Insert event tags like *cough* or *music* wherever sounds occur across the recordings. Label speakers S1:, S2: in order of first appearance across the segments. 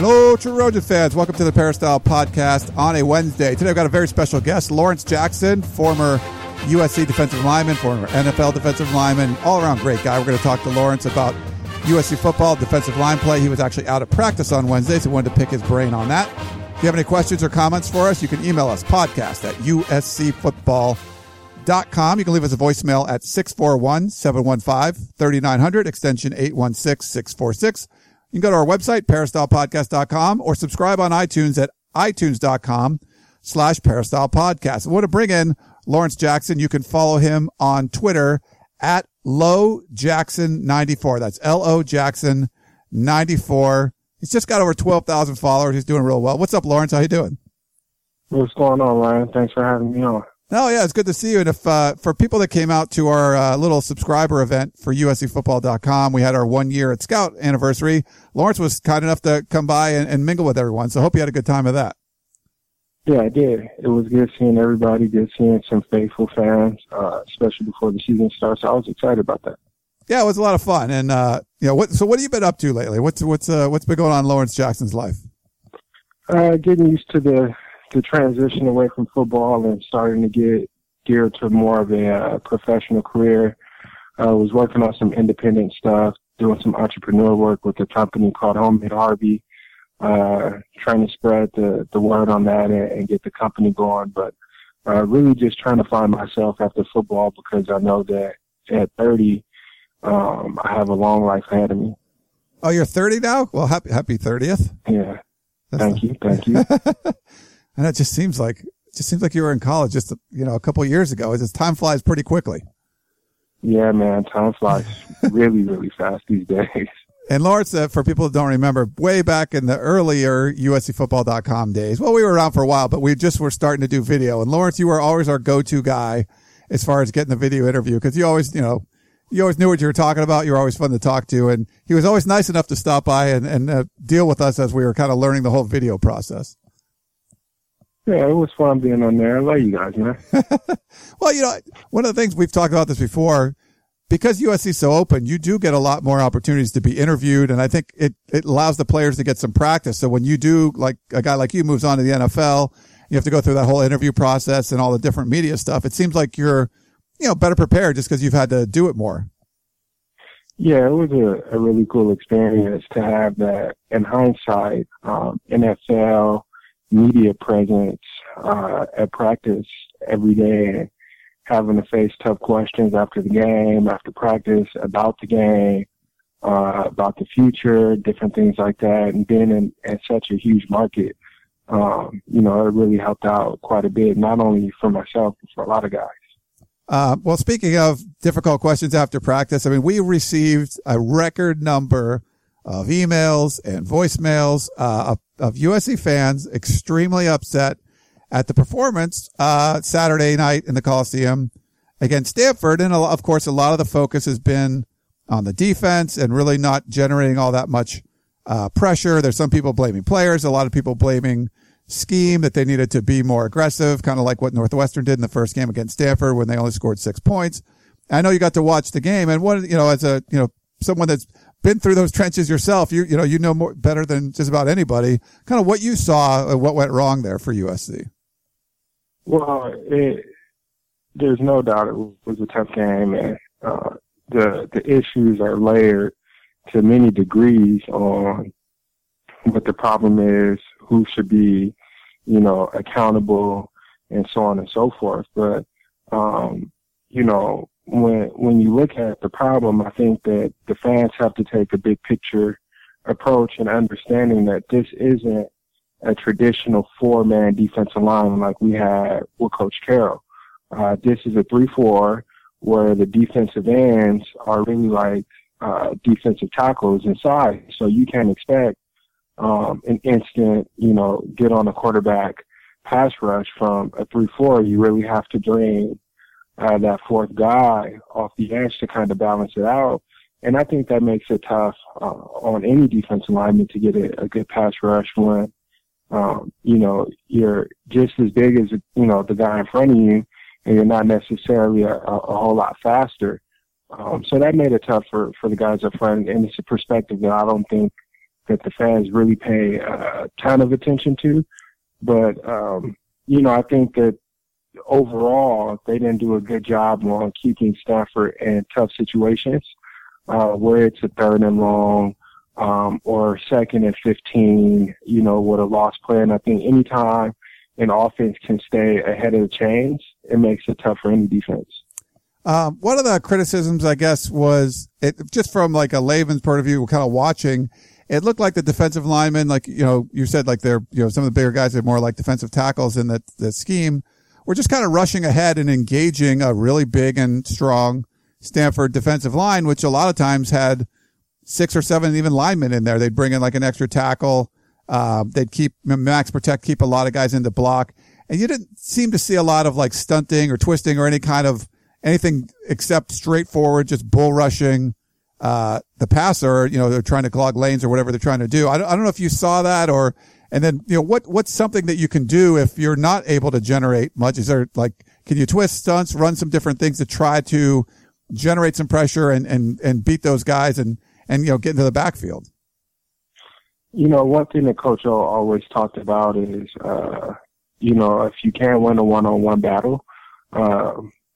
S1: Hello, Trojan fans. Welcome to the Peristyle Podcast on a Wednesday. Today, I've got a very special guest, Lawrence Jackson, former USC defensive lineman, former NFL defensive lineman, all around great guy. We're going to talk to Lawrence about USC football, defensive line play. He was actually out of practice on Wednesday, so we wanted to pick his brain on that. If you have any questions or comments for us, you can email us podcast at uscfootball.com. You can leave us a voicemail at 641 715 3900, extension 816 646. You can go to our website, peristylepodcast.com, or subscribe on iTunes at itunes.com slash peristyle podcast. I want to bring in Lawrence Jackson. You can follow him on Twitter at Low Jackson 94. That's L-O Jackson 94. He's just got over 12,000 followers. He's doing real well. What's up, Lawrence? How you doing?
S2: What's going on, Ryan? Thanks for having me on.
S1: Oh yeah, it's good to see you. And if uh, for people that came out to our uh, little subscriber event for USCFootball.com, we had our one year at Scout anniversary. Lawrence was kind enough to come by and, and mingle with everyone. So I hope you had a good time of that.
S2: Yeah, I did. It was good seeing everybody, good seeing some faithful fans, uh, especially before the season starts. I was excited about that.
S1: Yeah, it was a lot of fun. And uh, you know, what? So what have you been up to lately? What's what's uh, what's been going on in Lawrence Jackson's life?
S2: Uh, getting used to the the transition away from football and starting to get geared to more of a uh, professional career. I was working on some independent stuff, doing some entrepreneur work with a company called Homemade Harvey, uh, trying to spread the, the word on that and, and get the company going. But uh, really just trying to find myself after football because I know that at 30, um, I have a long life ahead of me.
S1: Oh, you're 30 now? Well, happy happy 30th.
S2: Yeah. That's thank the... you. Thank you. *laughs*
S1: and it just seems like it just seems like you were in college just you know a couple years ago. It's just time flies pretty quickly.
S2: Yeah, man, time flies really, really fast these days. *laughs*
S1: And Lawrence, uh, for people that don't remember, way back in the earlier USCFootball.com days, well, we were around for a while, but we just were starting to do video. And Lawrence, you were always our go-to guy as far as getting the video interview because you always, you know, you always knew what you were talking about. You were always fun to talk to. And he was always nice enough to stop by and, and uh, deal with us as we were kind of learning the whole video process.
S2: Yeah, it was fun being on there. I love you guys, man. *laughs*
S1: well, you know, one of the things we've talked about this before, because USC is so open, you do get a lot more opportunities to be interviewed. And I think it, it allows the players to get some practice. So when you do, like a guy like you moves on to the NFL, you have to go through that whole interview process and all the different media stuff. It seems like you're, you know, better prepared just because you've had to do it more.
S2: Yeah, it was a, a really cool experience to have that in hindsight. Um, NFL, media presence uh, at practice every day, having to face tough questions after the game, after practice, about the game, uh, about the future, different things like that, and being in, in such a huge market, um, you know, it really helped out quite a bit, not only for myself, but for a lot of guys.
S1: Uh, well, speaking of difficult questions after practice, I mean, we received a record number of emails and voicemails uh, of, of USC fans extremely upset at the performance uh, Saturday night in the Coliseum against Stanford. And of course, a lot of the focus has been on the defense and really not generating all that much uh, pressure. There's some people blaming players, a lot of people blaming scheme that they needed to be more aggressive, kind of like what Northwestern did in the first game against Stanford when they only scored six points. I know you got to watch the game and one, you know, as a, you know, someone that's been through those trenches yourself. You you know you know more better than just about anybody. Kind of what you saw, what went wrong there for USC.
S2: Well, it, there's no doubt it was a tough game, and uh, the the issues are layered to many degrees on what the problem is, who should be, you know, accountable, and so on and so forth. But um, you know, when when you look at the problem, I think that the fans have to take a big picture approach and understanding that this isn't a traditional four man defensive line like we had with Coach Carroll. Uh, this is a three four where the defensive ends are really like uh, defensive tackles inside. So you can't expect um, an instant, you know, get on a quarterback pass rush from a three four, you really have to bring uh, that fourth guy off the edge to kind of balance it out. And I think that makes it tough uh, on any defensive lineman to get a, a good pass rush when, um, you know, you're just as big as, you know, the guy in front of you and you're not necessarily a, a, whole lot faster. Um, so that made it tough for, for the guys up front. And it's a perspective that I don't think that the fans really pay a ton of attention to. But, um, you know, I think that overall they didn't do a good job on keeping Stanford in tough situations uh, where it's a third and long um, or second and 15, you know, with a lost play. And I think anytime an offense can stay ahead of the chains, it makes it tough for any defense.
S1: Um, one of the criticisms, I guess, was it just from like a layman's point of view, kind of watching. It looked like the defensive linemen, like you know, you said, like they're you know some of the bigger guys are more like defensive tackles in the the scheme. We're just kind of rushing ahead and engaging a really big and strong Stanford defensive line, which a lot of times had six or seven even linemen in there. They'd bring in like an extra tackle. Uh, they'd keep max protect, keep a lot of guys in the block. And you didn't seem to see a lot of like stunting or twisting or any kind of anything except straightforward, just bull rushing, uh, the passer. You know, they're trying to clog lanes or whatever they're trying to do. I don't, I don't know if you saw that or, and then, you know, what, what's something that you can do if you're not able to generate much? Is there like, can you twist stunts, run some different things to try to generate some pressure and, and, and beat those guys and, and, you know, get into the backfield?
S2: You know, one thing that Coach O always talked about is, uh, you know, if you can't win a one-on-one battle, uh,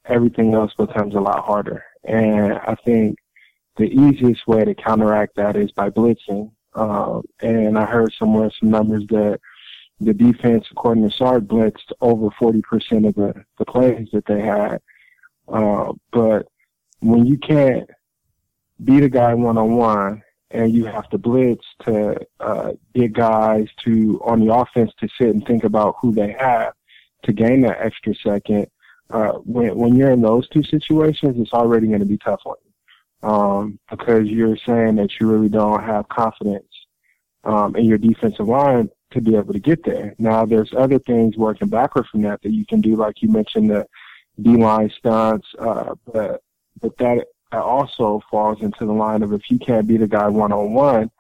S2: everything else becomes a lot harder. And I think the easiest way to counteract that is by blitzing. Um, and I heard somewhere some numbers that the defense, according to Sark, blitzed over 40% of the, the plays that they had. Uh, but when you can't beat a guy one on one and you have to blitz to uh, get guys to on the offense to sit and think about who they have to gain that extra second. Uh, when when you're in those two situations, it's already going to be tough on you um, because you're saying that you really don't have confidence um, in your defensive line to be able to get there. Now, there's other things working backward from that that you can do, like you mentioned the D line stunts, uh, but but that also falls into the line of if you can't beat a guy one on one,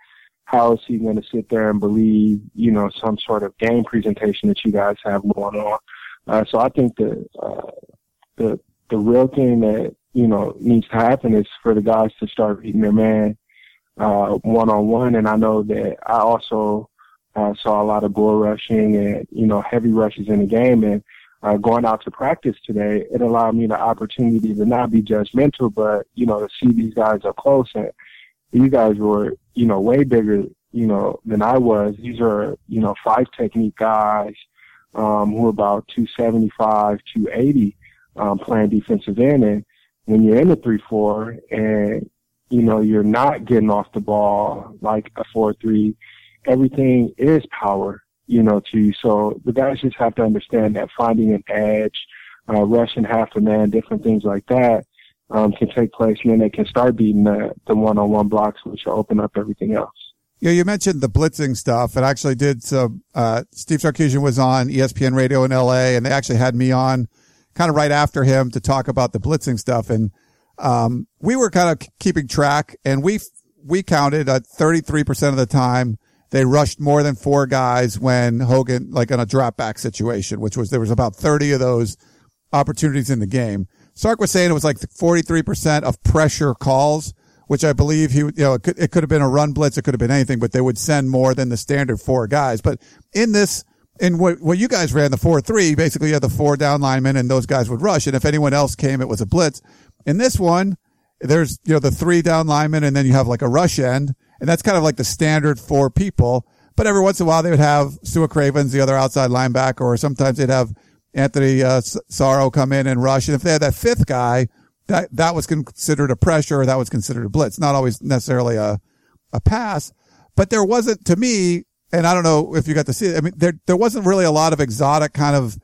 S2: how is he going to sit there and believe, you know, some sort of game presentation that you guys have going on? Uh, so I think the uh, the the real thing that you know needs to happen is for the guys to start beating their man one on one. And I know that I also uh, saw a lot of bull rushing and you know heavy rushes in the game, and uh, going out to practice today, it allowed me the opportunity to not be judgmental, but, you know, to see these guys up close. And these guys were, you know, way bigger, you know, than I was. These are, you know, five technique guys, um, who are about 275, 280, um, playing defensive end. And when you're in the 3-4 and, you know, you're not getting off the ball like a 4-3, everything is power you know, to you. So the guys just have to understand that finding an edge, uh, rushing half a man, different things like that, um, can take place, and then they can start beating the, the one-on-one blocks, which will open up everything else.
S1: Yeah, you mentioned the blitzing stuff, and actually did some. Uh, Steve Sarkisian was on ESPN Radio in LA, and they actually had me on kind of right after him to talk about the blitzing stuff, and um, we were kind of keeping track, and we we counted at 33% of the time they rushed more than four guys when Hogan, like on a drop back situation, which was, there was about 30 of those opportunities in the game. Sark was saying it was like 43% of pressure calls, which I believe he, you know, it could, it could have been a run blitz. It could have been anything, but they would send more than the standard four guys. But in this, in what, what you guys ran, the four three, basically you had the four down linemen and those guys would rush. And if anyone else came, it was a blitz. In this one, there's, you know, the three down linemen and then you have like a rush end and that's kind of like the standard for people. But every once in a while, they would have Sua Cravens, the other outside linebacker, or sometimes they'd have Anthony uh, Sarao come in and rush. And if they had that fifth guy, that that was considered a pressure, that was considered a blitz. Not always necessarily a a pass, but there wasn't to me. And I don't know if you got to see it. I mean, there there wasn't really a lot of exotic kind of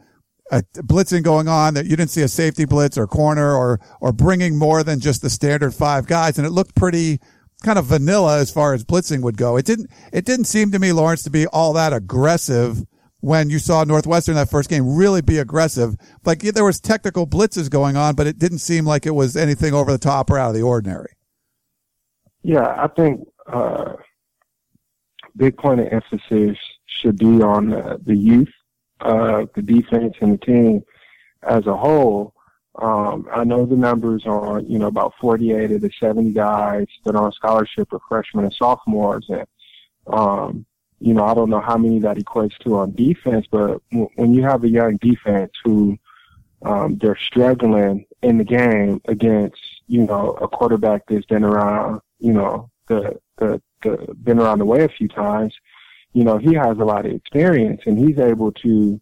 S1: uh, blitzing going on that you didn't see a safety blitz or corner or or bringing more than just the standard five guys, and it looked pretty kind of vanilla as far as blitzing would go. It didn't, it didn't seem to me, Lawrence, to be all that aggressive when you saw Northwestern that first game really be aggressive. Like there was technical blitzes going on, but it didn't seem like it was anything over the top or out of the ordinary.
S2: Yeah, I think uh, big point of emphasis should be on uh, the youth, uh, the defense, and the team as a whole. Um, I know the numbers are, you know, about 48 of the 70 guys that are on scholarship are freshmen and sophomores. And, um, you know, I don't know how many that equates to on defense, but w- when you have a young defense who, um, they're struggling in the game against, you know, a quarterback that's been around, you know, the, the, the, been around the way a few times, you know, he has a lot of experience and he's able to,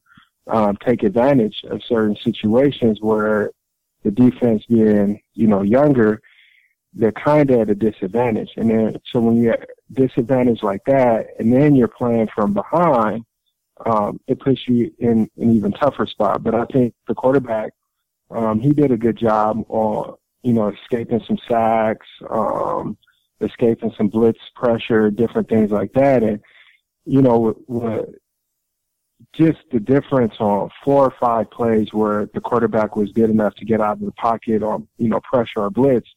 S2: um, take advantage of certain situations where the defense being, you know, younger, they're kind of at a disadvantage. And then, so when you're at disadvantage like that, and then you're playing from behind, um, it puts you in an even tougher spot. But I think the quarterback, um, he did a good job on, you know, escaping some sacks, um, escaping some blitz pressure, different things like that. And, you know, what, just the difference on four or five plays where the quarterback was good enough to get out of the pocket or, you know, pressure or blitz,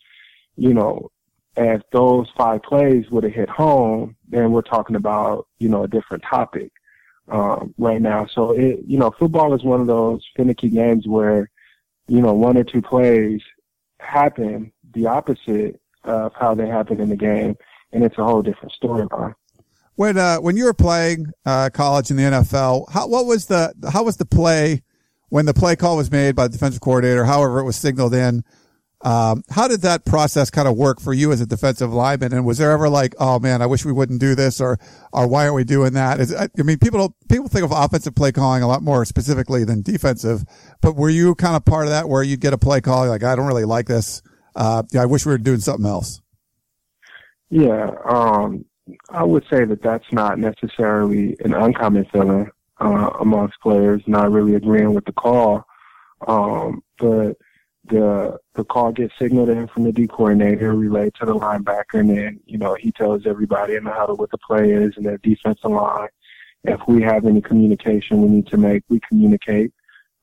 S2: you know, if those five plays would have hit home, then we're talking about, you know, a different topic, um, right now. So it, you know, football is one of those finicky games where, you know, one or two plays happen the opposite of how they happen in the game, and it's a whole different storyline.
S1: When uh, when you were playing uh, college in the NFL, how what was the how was the play when the play call was made by the defensive coordinator? However, it was signaled in. Um, how did that process kind of work for you as a defensive lineman? And was there ever like, oh man, I wish we wouldn't do this, or or why aren't we doing that? Is, I mean, people people think of offensive play calling a lot more specifically than defensive. But were you kind of part of that where you'd get a play call like, I don't really like this. Uh, yeah, I wish we were doing something else.
S2: Yeah, um, I would say that that's not necessarily an uncommon feeling uh, amongst players, not really agreeing with the call. Um, but the the call gets signaled in from the D coordinator, relayed to the linebacker, and then you know he tells everybody in the huddle what the play is and their defensive line. If we have any communication we need to make, we communicate.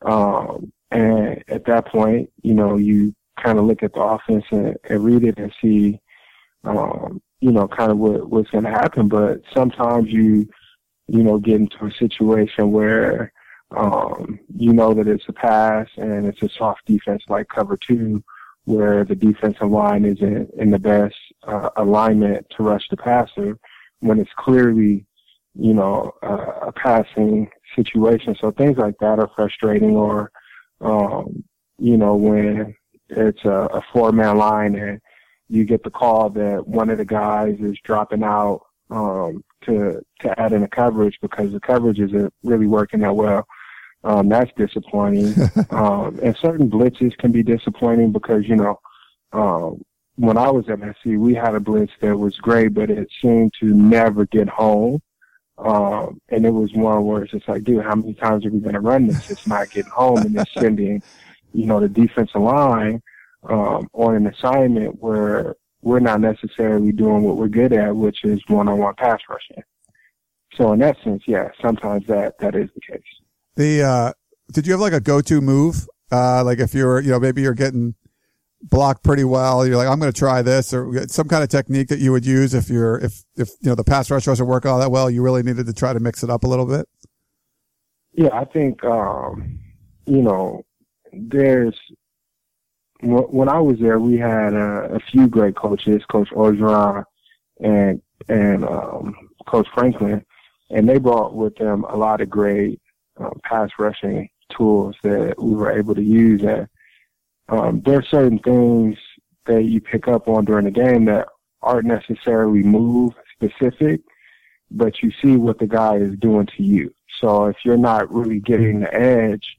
S2: Um, and at that point, you know, you kind of look at the offense and, and read it and see um, you know, kind of what, what's going to happen. But sometimes you, you know, get into a situation where, um, you know that it's a pass and it's a soft defense like cover two, where the defensive line is in, in the best uh, alignment to rush the passer when it's clearly, you know, uh, a passing situation. So things like that are frustrating or, um, you know, when it's a, a four man line and you get the call that one of the guys is dropping out um, to to add in a coverage because the coverage isn't really working that well. Um, that's disappointing. *laughs* um, and certain blitzes can be disappointing because you know um, when I was at SC, we had a blitz that was great, but it seemed to never get home. Um, and it was one where it's just like, dude, how many times are we going to run this? It's not getting home, and it's sending, you know, the defensive line um, on an assignment where we're not necessarily doing what we're good at, which is one-on-one pass rushing. So in that sense, yeah, sometimes that that is the case.
S1: The uh, did you have like a go-to move? Uh, like if you're, you know, maybe you're getting blocked pretty well, you're like, I'm going to try this, or some kind of technique that you would use if you're, if if you know the pass rush wasn't working all that well, you really needed to try to mix it up a little bit.
S2: Yeah, I think um, you know there's when I was there, we had uh, a few great coaches, Coach Orgeron and and um, Coach Franklin, and they brought with them a lot of great um, pass rushing tools that we were able to use. And um, there are certain things that you pick up on during the game that aren't necessarily move specific, but you see what the guy is doing to you. So if you're not really getting the edge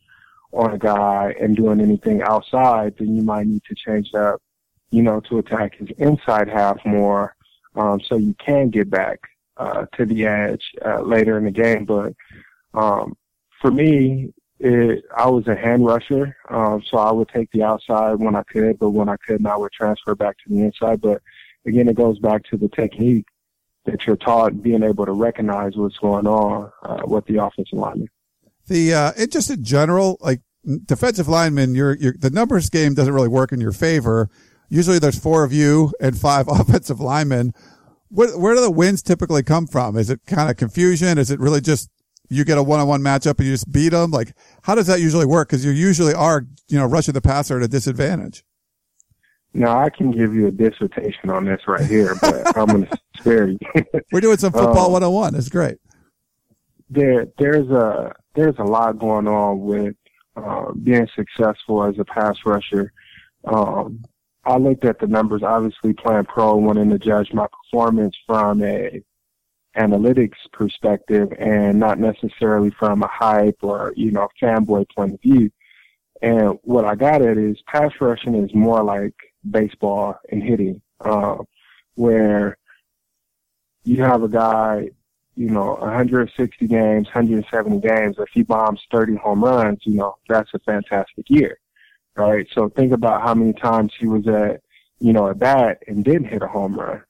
S2: on a guy and doing anything outside, then you might need to change that, you know, to attack his inside half more, um, so you can get back uh, to the edge uh, later in the game. But um, for me, it, I was a hand rusher, um, so I would take the outside when I could, but when I couldn't, I would transfer back to the inside. But again, it goes back to the technique that you're taught being able to recognize what's going on uh, with the offensive lineman.
S1: The uh, it just in general, like defensive linemen, your your the numbers game doesn't really work in your favor. Usually, there's four of you and five *laughs* offensive linemen. Where, where do the wins typically come from? Is it kind of confusion? Is it really just you get a one-on-one matchup and you just beat them? Like, how does that usually work? Because you usually are, you know, rushing the passer at a disadvantage.
S2: Now I can give you a dissertation on this right here, but I'm going *laughs* to spare you. *laughs*
S1: We're doing some football um, 101. It's great.
S2: There, there's a there's a lot going on with uh, being successful as a pass rusher. Um, I looked at the numbers, obviously playing pro, wanting to judge my performance from a analytics perspective and not necessarily from a hype or, you know, fanboy point of view. And what I got at is pass rushing is more like baseball and hitting, uh, where you have a guy, you know, 160 games, 170 games. If he bombs 30 home runs, you know, that's a fantastic year, right? So think about how many times he was at, you know, at bat and didn't hit a home run.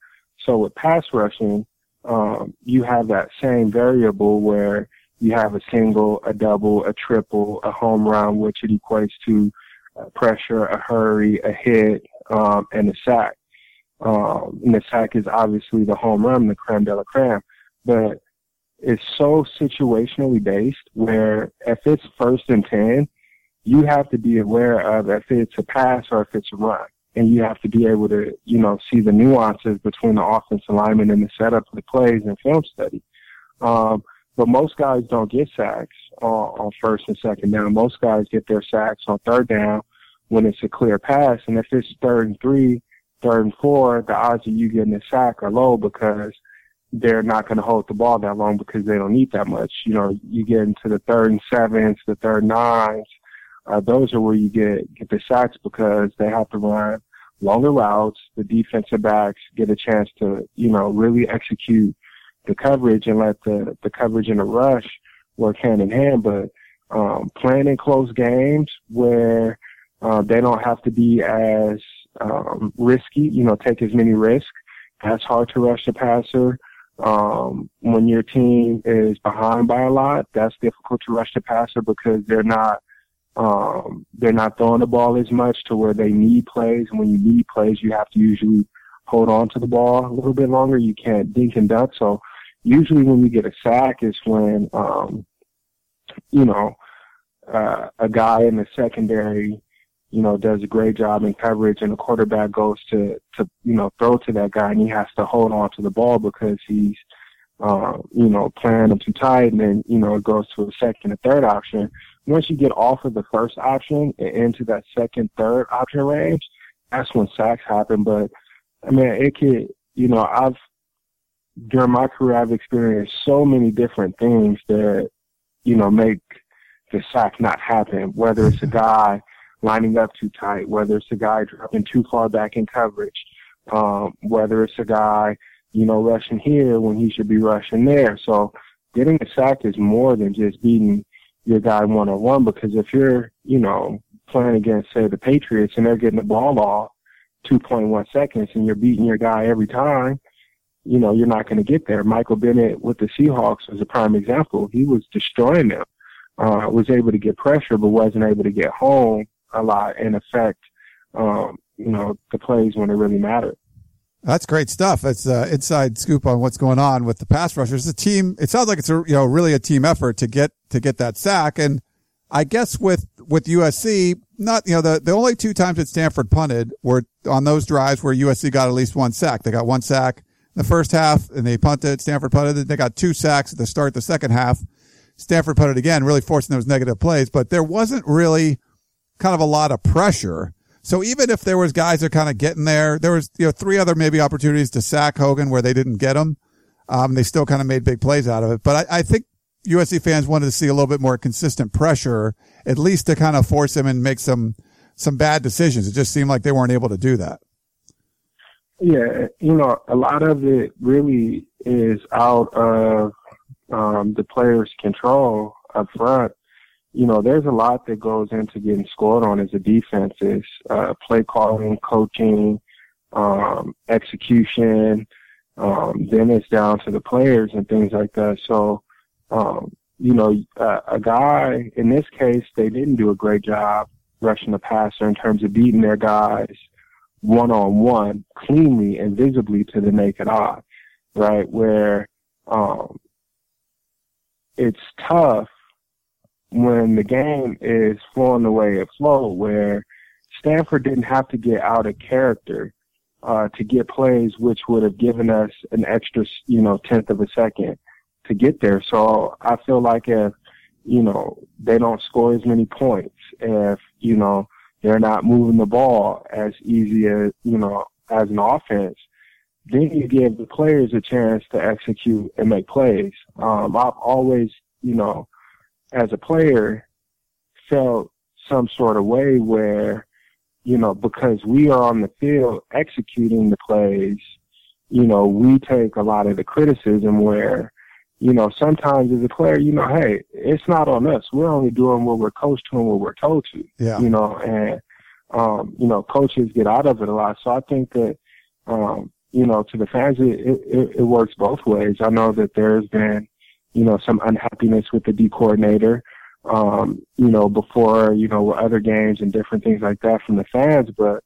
S2: So with pass rushing, um, you have that same variable where you have a single, a double, a triple, a home run, which it equates to a pressure, a hurry, a hit, um, and a sack. Um, and the sack is obviously the home run, the creme de la creme, but it's so situationally based where if it's first and 10, you have to be aware of if it's a pass or if it's a run. And you have to be able to, you know, see the nuances between the offensive lineman and the setup of the plays and film study. Um, but most guys don't get sacks on, on first and second down. Most guys get their sacks on third down when it's a clear pass. And if it's third and three, third and four, the odds of you getting a sack are low because they're not going to hold the ball that long because they don't need that much. You know, you get into the third and sevens, the third nines. Uh, those are where you get get the sacks because they have to run longer routes. The defensive backs get a chance to, you know, really execute the coverage and let the the coverage and the rush work hand in hand. But um, playing in close games where uh, they don't have to be as um, risky, you know, take as many risks. That's hard to rush the passer. Um, when your team is behind by a lot, that's difficult to rush the passer because they're not um, they're not throwing the ball as much to where they need plays. And when you need plays, you have to usually hold on to the ball a little bit longer. You can't dink and dunk. So usually when you get a sack is when, um, you know, uh, a guy in the secondary you know, does a great job in coverage and the quarterback goes to, to, you know, throw to that guy and he has to hold on to the ball because he's, uh, you know, playing them too tight and then, you know, it goes to a second and third option. Once you get off of the first option and into that second, third option range, that's when sacks happen. But I mean, it could, you know, I've, during my career, I've experienced so many different things that, you know, make the sack not happen, whether it's a *laughs* guy lining up too tight, whether it's a guy dropping too far back in coverage, um, whether it's a guy, you know, rushing here when he should be rushing there. So getting a sack is more than just beating your guy one on one because if you're, you know, playing against, say, the Patriots and they're getting the ball off 2.1 seconds and you're beating your guy every time, you know, you're not going to get there. Michael Bennett with the Seahawks was a prime example. He was destroying them, uh, was able to get pressure, but wasn't able to get home a lot and affect, um, you know, the plays when it really mattered.
S1: That's great stuff. That's uh, inside scoop on what's going on with the pass rushers. The team. It sounds like it's a you know really a team effort to get to get that sack. And I guess with with USC, not you know the the only two times that Stanford punted were on those drives where USC got at least one sack. They got one sack in the first half, and they punted. Stanford punted. They got two sacks at the start of the second half. Stanford punted again, really forcing those negative plays. But there wasn't really kind of a lot of pressure. So even if there was guys that are kind of getting there, there was, you know, three other maybe opportunities to sack Hogan where they didn't get him. Um, they still kind of made big plays out of it. But I, I think USC fans wanted to see a little bit more consistent pressure, at least to kind of force him and make some, some bad decisions. It just seemed like they weren't able to do that.
S2: Yeah, you know, a lot of it really is out of um, the player's control up front you know, there's a lot that goes into getting scored on as a defense is uh, play calling, coaching, um, execution, Um, then it's down to the players and things like that. So, um, you know, uh, a guy in this case, they didn't do a great job rushing the passer in terms of beating their guys one on one cleanly and visibly to the naked eye, right? Where, um, it's tough when the game is flowing the way it flowed, where Stanford didn't have to get out of character uh, to get plays which would have given us an extra, you know, tenth of a second to get there. So I feel like if, you know, they don't score as many points, if, you know, they're not moving the ball as easy as, you know, as an offense, then you give the players a chance to execute and make plays. Um, I've always, you know, as a player, felt some sort of way where, you know, because we are on the field executing the plays, you know, we take a lot of the criticism where, you know, sometimes as a player, you know, hey, it's not on us. We're only doing what we're coached to and what we're told to.
S1: Yeah.
S2: You know, and um, you know, coaches get out of it a lot. So I think that um, you know, to the fans, it, it, it works both ways. I know that there's been, you know, some unhappiness with the D coordinator, um, you know, before, you know, other games and different things like that from the fans. But,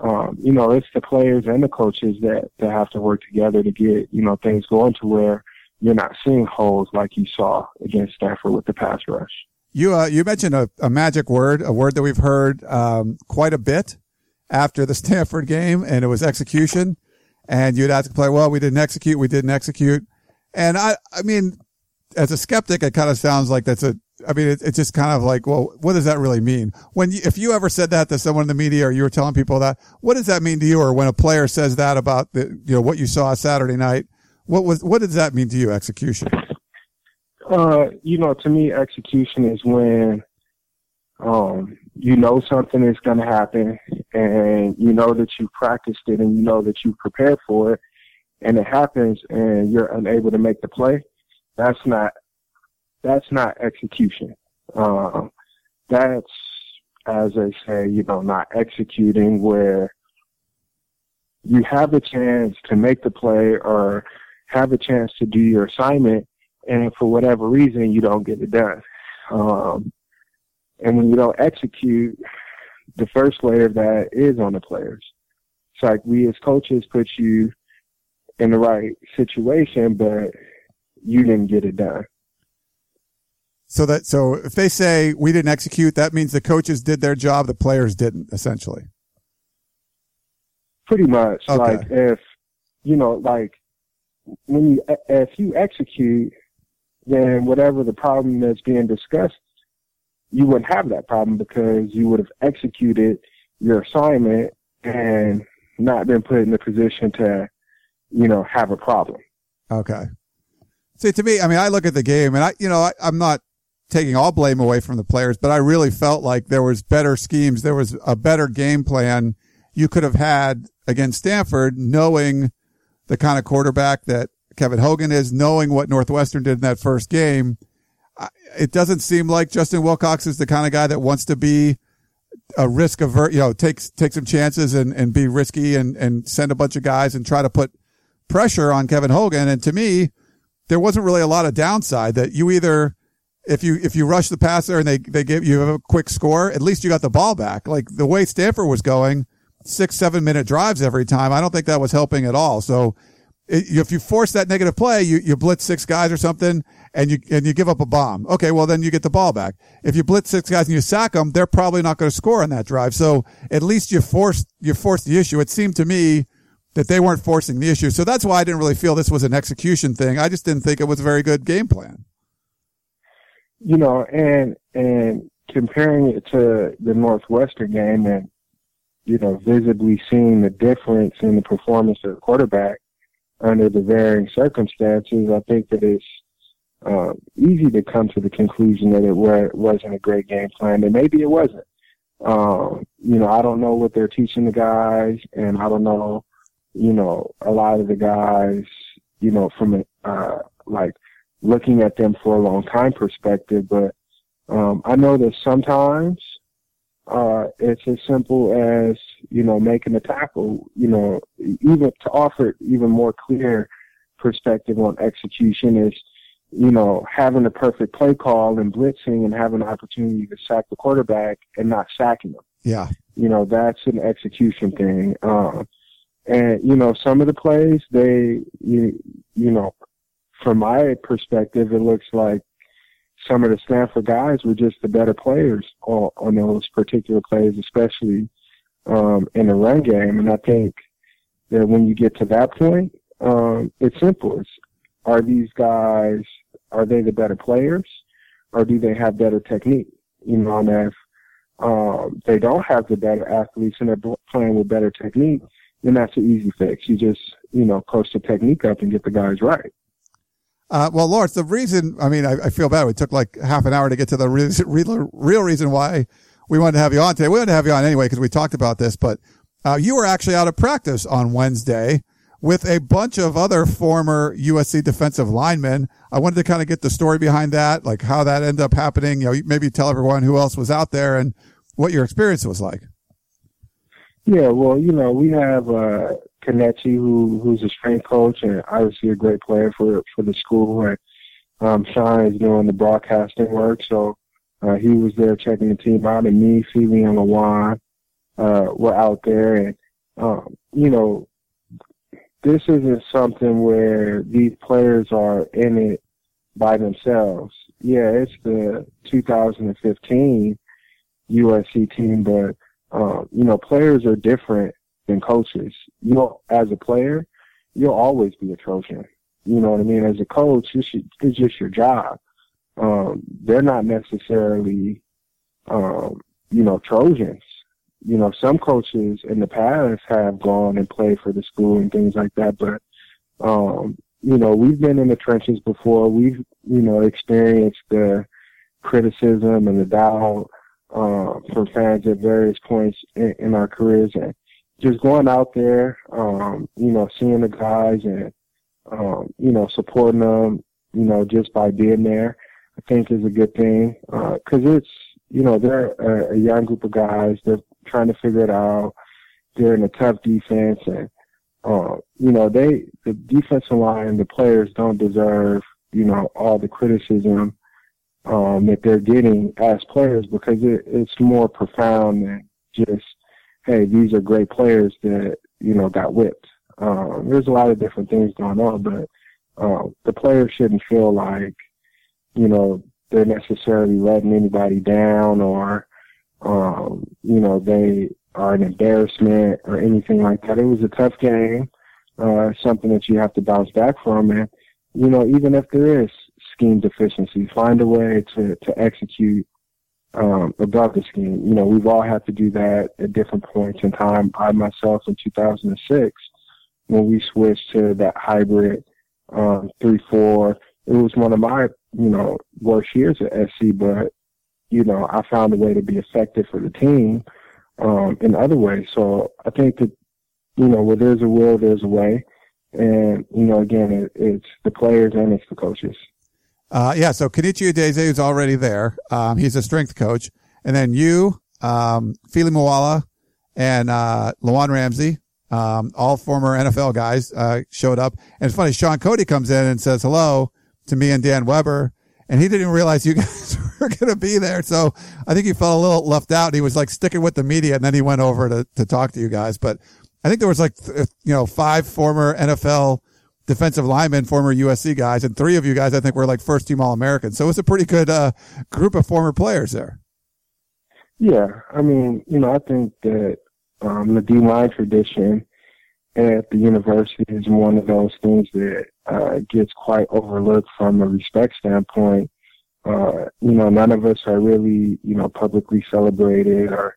S2: um, you know, it's the players and the coaches that, that have to work together to get, you know, things going to where you're not seeing holes like you saw against Stanford with the pass rush.
S1: You, uh, you mentioned a, a magic word, a word that we've heard, um, quite a bit after the *laughs* Stanford game, and it was execution and you'd have to play, well, we didn't execute, we didn't execute. And I, I mean, as a skeptic, it kind of sounds like that's a, I mean, it, it's just kind of like, well, what does that really mean? When you, if you ever said that to someone in the media or you were telling people that, what does that mean to you? Or when a player says that about the, you know, what you saw Saturday night, what was, what does that mean to you, execution?
S2: Uh, you know, to me, execution is when, um, you know something is going to happen and you know that you practiced it and you know that you prepared for it and it happens and you're unable to make the play that's not that's not execution um, that's as they say you know not executing where you have a chance to make the play or have a chance to do your assignment and for whatever reason you don't get it done um, and when you don't execute, the first layer of that is on the players. It's like we as coaches put you in the right situation, but you didn't get it done.
S1: So that so if they say we didn't execute, that means the coaches did their job, the players didn't, essentially.
S2: Pretty much. Okay. Like if you know, like when you if you execute, then whatever the problem that's being discussed you wouldn't have that problem because you would have executed your assignment and not been put in the position to, you know, have a problem.
S1: Okay. See, to me, I mean, I look at the game and I, you know, I, I'm not taking all blame away from the players, but I really felt like there was better schemes. There was a better game plan you could have had against Stanford, knowing the kind of quarterback that Kevin Hogan is, knowing what Northwestern did in that first game it doesn't seem like Justin Wilcox is the kind of guy that wants to be a risk avert, you know, take, take some chances and, and be risky and, and send a bunch of guys and try to put pressure on Kevin Hogan. And to me, there wasn't really a lot of downside that you either, if you, if you rush the passer and they, they give you a quick score, at least you got the ball back. Like the way Stanford was going, six, seven minute drives every time. I don't think that was helping at all. So if you force that negative play, you, you blitz six guys or something and you, and you give up a bomb. Okay. Well, then you get the ball back. If you blitz six guys and you sack them, they're probably not going to score on that drive. So at least you forced, you forced the issue. It seemed to me that they weren't forcing the issue. So that's why I didn't really feel this was an execution thing. I just didn't think it was a very good game plan.
S2: You know, and, and comparing it to the Northwestern game and, you know, visibly seeing the difference in the performance of the quarterback, under the varying circumstances, I think that it's uh, easy to come to the conclusion that it wasn't a great game plan, and maybe it wasn't. Um, you know, I don't know what they're teaching the guys, and I don't know, you know, a lot of the guys, you know, from a, uh, like looking at them for a long time perspective, but um, I know that sometimes uh, it's as simple as, you know, making a tackle, you know, even to offer even more clear perspective on execution is, you know, having the perfect play call and blitzing and having the opportunity to sack the quarterback and not sacking them.
S1: Yeah.
S2: You know, that's an execution thing. Um, and, you know, some of the plays, they, you, you know, from my perspective, it looks like some of the Stanford guys were just the better players on, on those particular plays, especially um, in the run game. And I think that when you get to that point, um, it's simple. It's, are these guys, are they the better players or do they have better technique? You know, and if um, they don't have the better athletes and they're playing with better technique, then that's an easy fix. You just, you know, coach the technique up and get the guys right.
S1: Uh, well, Lawrence, the reason, I mean, I, I, feel bad. We took like half an hour to get to the real, real reason why we wanted to have you on today. We wanted to have you on anyway because we talked about this, but uh, you were actually out of practice on Wednesday with a bunch of other former USC defensive linemen. I wanted to kind of get the story behind that, like how that ended up happening. You know, maybe tell everyone who else was out there and what your experience was like.
S2: Yeah, well, you know, we have uh, who who's a strength coach and obviously a great player for for the school. And um, Shaun is doing the broadcasting work, so uh, he was there checking the team out, and me, Fili, and LaJuan uh, were out there. And um, you know, this isn't something where these players are in it by themselves. Yeah, it's the 2015 USC team, but um, you know, players are different than coaches. You know, as a player, you'll always be a Trojan. You know what I mean? As a coach, it's, it's just your job. Um, they're not necessarily, um, you know, Trojans. You know, some coaches in the past have gone and played for the school and things like that, but, um, you know, we've been in the trenches before. We've, you know, experienced the criticism and the doubt uh, for fans at various points in, in, our careers, and just going out there, um, you know, seeing the guys and um, you know supporting them, you know, just by being there, I think is a good thing uh, it's you know they're a, a young group of guys. They're trying to figure it out. They're in a tough defense, and uh, you know they the defensive line, the players don't deserve you know all the criticism um, that they're getting as players because it, it's more profound than just, hey, these are great players that, you know, got whipped. Um, there's a lot of different things going on, but uh, the players shouldn't feel like, you know, they're necessarily letting anybody down or, um, you know, they are an embarrassment or anything like that. It was a tough game, uh, something that you have to bounce back from. And, you know, even if there is scheme deficiency. Find a way to, to execute um, above the scheme. You know, we've all had to do that at different points in time. I myself in 2006, when we switched to that hybrid um, 3-4, it was one of my, you know, worst years at SC, but, you know, I found a way to be effective for the team um, in other ways. So I think that, you know, where there's a will, there's a way. And, you know, again, it, it's the players and it's the coaches.
S1: Uh, yeah, so Kenechi Udeze is already there. Um, he's a strength coach. And then you, um, Fili Moala and, uh, LaJuan Ramsey, um, all former NFL guys, uh, showed up. And it's funny, Shaun Cody comes in and says hello to me and Dan Weber. And he didn't realize you *laughs* guys were going to be there. So I think he felt a little left out. He was like sticking with the media and then he went over to, to talk to you guys. But I think there was like, you know, five former NFL defensive linemen, former USC guys, and three of you guys, I think, were like first team All Americans. So it's a pretty good uh, group of former players there.
S2: Yeah, I mean, you know, I think that um, the D line tradition at the university is one of those things that uh, gets quite overlooked from a respect standpoint. Uh, you know, none of us are really, you know, publicly celebrated or,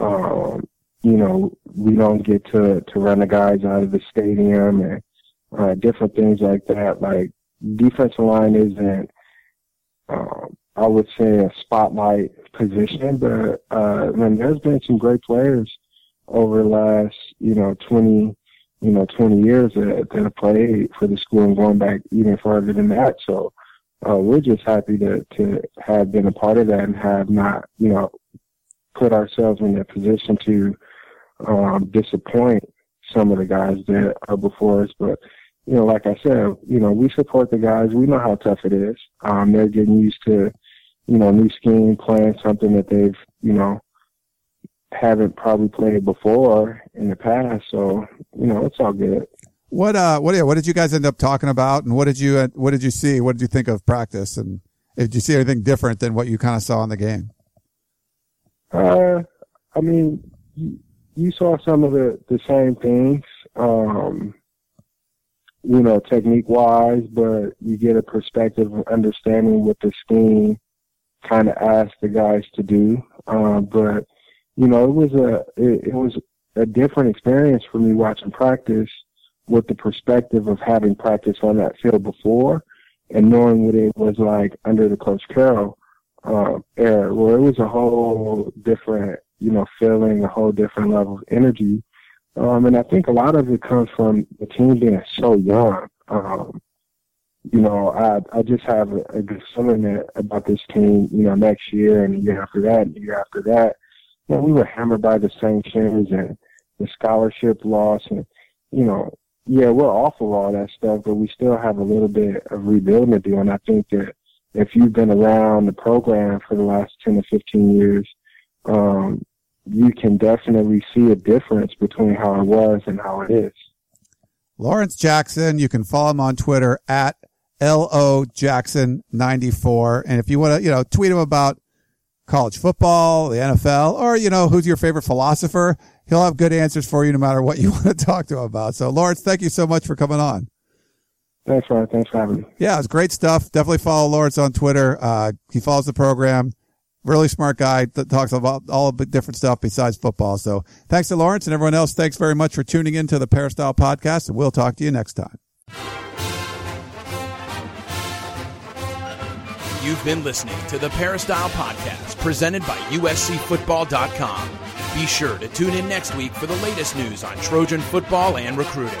S2: um, you know, we don't get to, to run the guys out of the stadium and, uh, different things like that. Like defensive line isn't, um, I would say a spotlight position, but uh, there's been some great players over the last, you know, 20, you know, 20 years that, that have played for the school and going back even further than that. So uh, we're just happy to, to have been a part of that and have not, you know, put ourselves in a position to um, disappoint some of the guys that are before us. But you know, like I said, you know, we support the guys. We know how tough it is. Um, they're getting used to, you know, new scheme, playing something that they've, you know, haven't probably played before in the past. So, you know, it's all good.
S1: What uh what what did you guys end up talking about and what did you what did you see? What did you think of practice and did you see anything different than what you kind of saw in the game?
S2: Uh I mean, you, you saw some of the the same things. Um you know, technique wise, but you get a perspective of understanding what the scheme kind of asked the guys to do. Um, but you know, it was a it, it was a different experience for me watching practice with the perspective of having practiced on that field before and knowing what it was like under the Coach Carroll uh, era, where it was a whole different, you know, feeling, a whole different level of energy. Um, and I think a lot of it comes from the team being so young. Um, you know, I I just have a, a good feeling that, about this team. You know, next year and the year after that, and the year after that, you know, we were hammered by the sanctions and the scholarship loss, and you know, yeah, we're of all that stuff, but we still have a little bit of rebuilding to do. And I think that if you've been around the program for the last 10 to 15 years, um, you can definitely see a difference between how it was and how it is.
S1: Lawrence Jackson, you can follow him on Twitter at LO Jackson 94. And if you want to, you know, tweet him about college football, the NFL, or, you know, who's your favorite philosopher, he'll have good answers for you no matter what you *laughs* want to talk to him about. So, Lawrence, thank you so much for coming on.
S2: Thanks, Ryan. Thanks for having me.
S1: Yeah, it's great stuff. Definitely follow Lawrence on Twitter. Uh, he follows the program. Really smart guy that talks about all the different stuff besides football. So thanks to Lawrence and everyone else. Thanks very much for tuning in to the Peristyle podcast and we'll talk to you next time.
S3: You've been listening to the Peristyle podcast presented by USCFootball.com. Be sure to tune in next week for the latest news on Trojan football and recruiting.